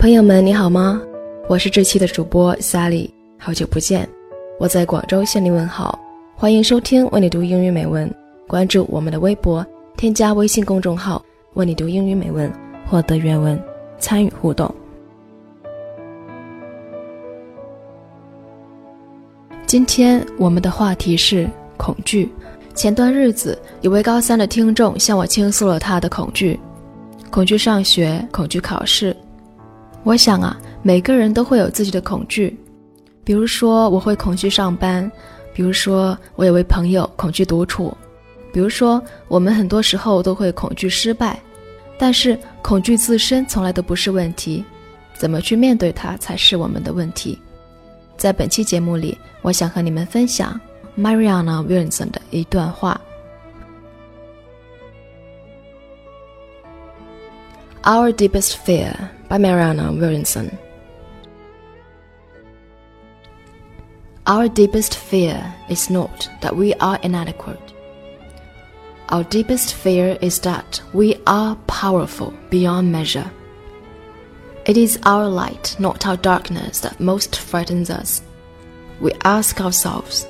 朋友们，你好吗？我是这期的主播 Sally，好久不见，我在广州向你问好，欢迎收听为你读英语美文，关注我们的微博，添加微信公众号为你读英语美文，获得原文，参与互动。今天我们的话题是恐惧。前段日子，有位高三的听众向我倾诉了他的恐惧：恐惧上学，恐惧考试。我想啊，每个人都会有自己的恐惧，比如说我会恐惧上班，比如说我有位朋友恐惧独处，比如说我们很多时候都会恐惧失败，但是恐惧自身从来都不是问题，怎么去面对它才是我们的问题。在本期节目里，我想和你们分享 Mariana Wilson 的一段话。：Our deepest fear。By Mariana Williamson. Our deepest fear is not that we are inadequate. Our deepest fear is that we are powerful beyond measure. It is our light, not our darkness, that most frightens us. We ask ourselves,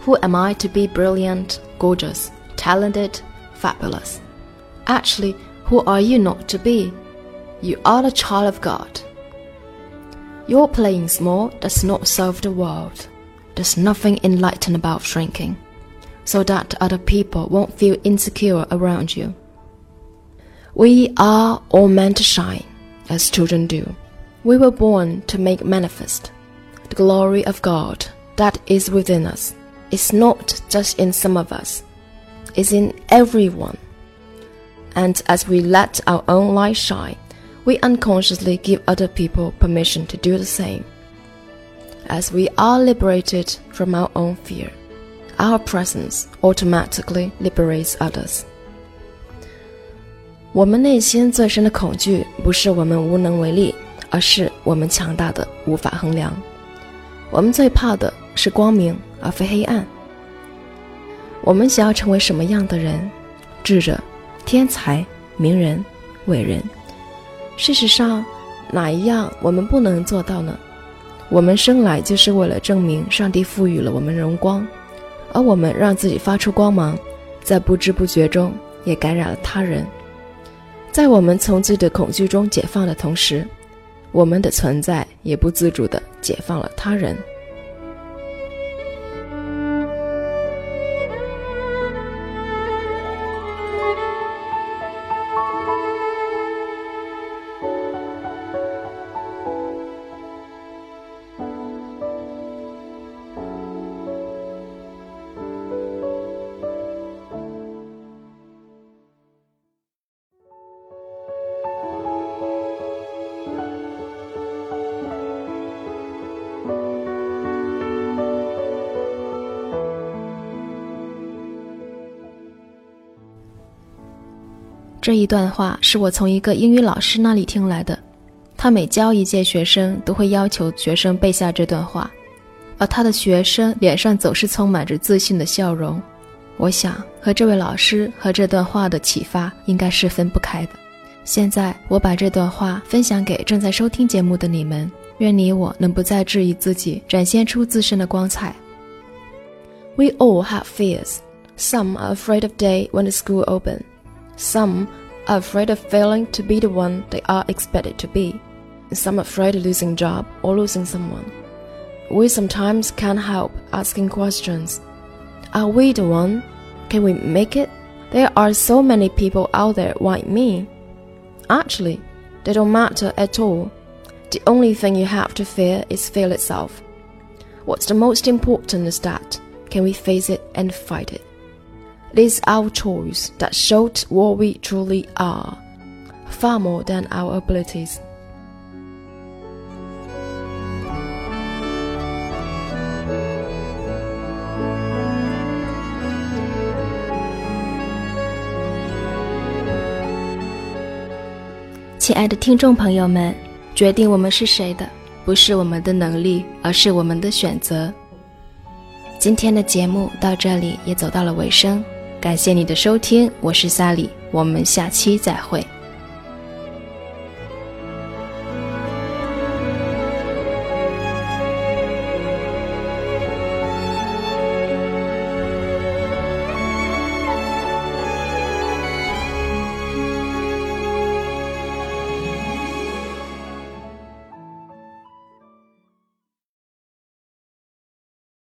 Who am I to be brilliant, gorgeous, talented, fabulous? Actually, who are you not to be? You are the child of God. Your playing small does not serve the world. There's nothing enlightened about shrinking, so that other people won't feel insecure around you. We are all meant to shine, as children do. We were born to make manifest the glory of God that is within us. It's not just in some of us, it's in everyone. And as we let our own light shine, we unconsciously give other people permission to do the same. As we are liberated from our own fear, our presence automatically liberates others. 我们内心最深的恐惧，不是我们无能为力，而是我们强大的无法衡量。我们最怕的是光明，而非黑暗。我们想要成为什么样的人？智者、天才、名人、伟人。事实上，哪一样我们不能做到呢？我们生来就是为了证明上帝赋予了我们荣光，而我们让自己发出光芒，在不知不觉中也感染了他人。在我们从自己的恐惧中解放的同时，我们的存在也不自主地解放了他人。这一段话是我从一个英语老师那里听来的，他每教一届学生都会要求学生背下这段话，而他的学生脸上总是充满着自信的笑容。我想和这位老师和这段话的启发应该是分不开的。现在我把这段话分享给正在收听节目的你们，愿你我能不再质疑自己，展现出自身的光彩。We all have fears. Some are afraid of day when the school open. Some are afraid of failing to be the one they are expected to be. Some are afraid of losing job or losing someone. We sometimes can't help asking questions. Are we the one? Can we make it? There are so many people out there like me. Actually, they don't matter at all. The only thing you have to fear is fear itself. What's the most important is that can we face it and fight it? It is our choice that shows what we truly are, far more than our abilities. 亲爱的听众朋友们，决定我们是谁的，不是我们的能力，而是我们的选择。今天的节目到这里也走到了尾声。感谢你的收听，我是萨里，我们下期再会。